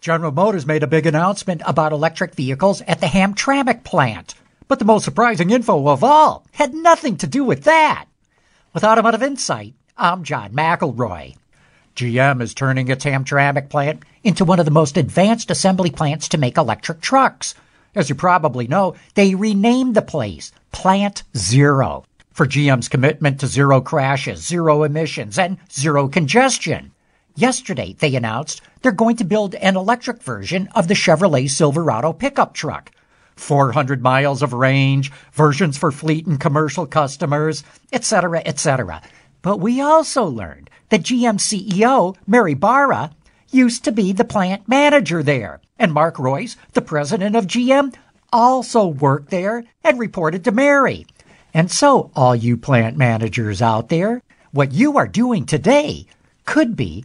General Motors made a big announcement about electric vehicles at the Hamtramck plant. But the most surprising info of all had nothing to do with that. With Automotive Insight, I'm John McElroy. GM is turning its Hamtramck plant into one of the most advanced assembly plants to make electric trucks. As you probably know, they renamed the place Plant Zero for GM's commitment to zero crashes, zero emissions, and zero congestion. Yesterday, they announced they're going to build an electric version of the Chevrolet Silverado pickup truck. 400 miles of range, versions for fleet and commercial customers, etc., etc. But we also learned that GM CEO Mary Barra used to be the plant manager there, and Mark Reuss, the president of GM, also worked there and reported to Mary. And so, all you plant managers out there, what you are doing today could be